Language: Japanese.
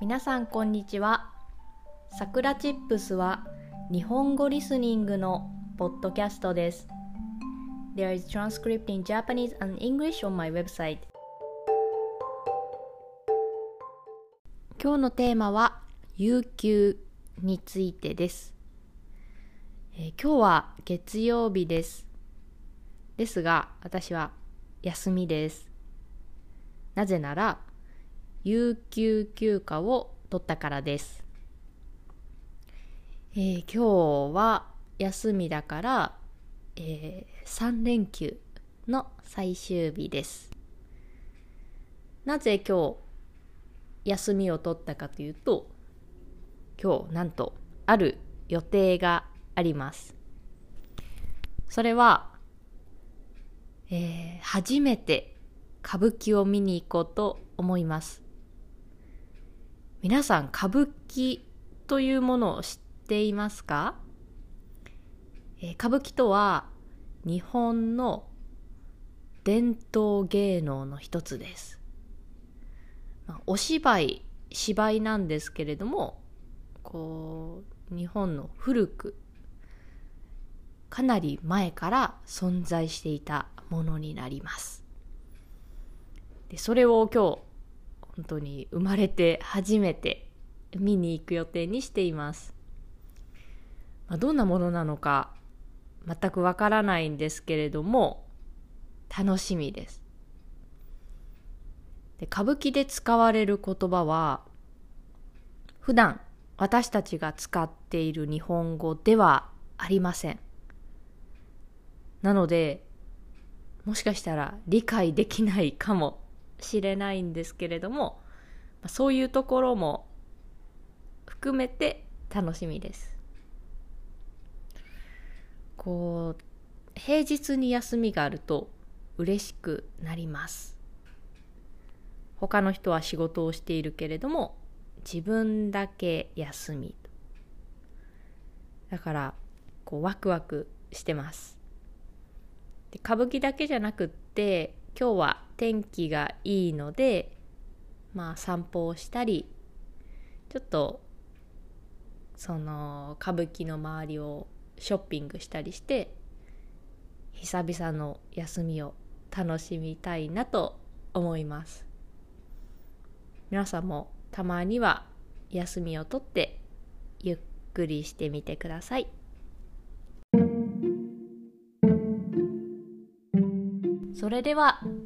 皆さんこんにちは。さくらチップスは日本語リスニングのポッドキャストです。There is transcript in Japanese and English on my website. 今日のテーマは有給についてです、えー、今日は月曜日です。ですが私は休みです。なぜなら有給休暇を取ったからです。えー、今日は休みだから、えー、3連休の最終日です。なぜ今日休みを取ったかというと、今日なんとある予定があります。それは、えー、初めて歌舞伎を見に行こうと思います。皆さん歌舞伎というものを知っていますか、えー、歌舞伎とは日本の伝統芸能の一つです。まあ、お芝居、芝居なんですけれども、こう、日本の古く、かなり前から存在していたものになります。でそれを今日本当に生まれて初めて見に行く予定にしています。まあ、どんなものなのか全くわからないんですけれども楽しみです。で歌舞伎で使われる言葉は普段私たちが使っている日本語ではありません。なのでもしかしたら理解できないかもしれないんですけれどもそういうところも含めて楽しみです。こう平日に休みがあると嬉しくなります。他の人は仕事をしているけれども自分だけ休み。だからこうワクワクしてます。で歌舞伎だけじゃなくって今日は天気がいいのでまあ散歩をしたりちょっとその歌舞伎の周りをショッピングしたりして久々の休みを楽しみたいなと思います皆さんもたまには休みをとってゆっくりしてみてください。それでは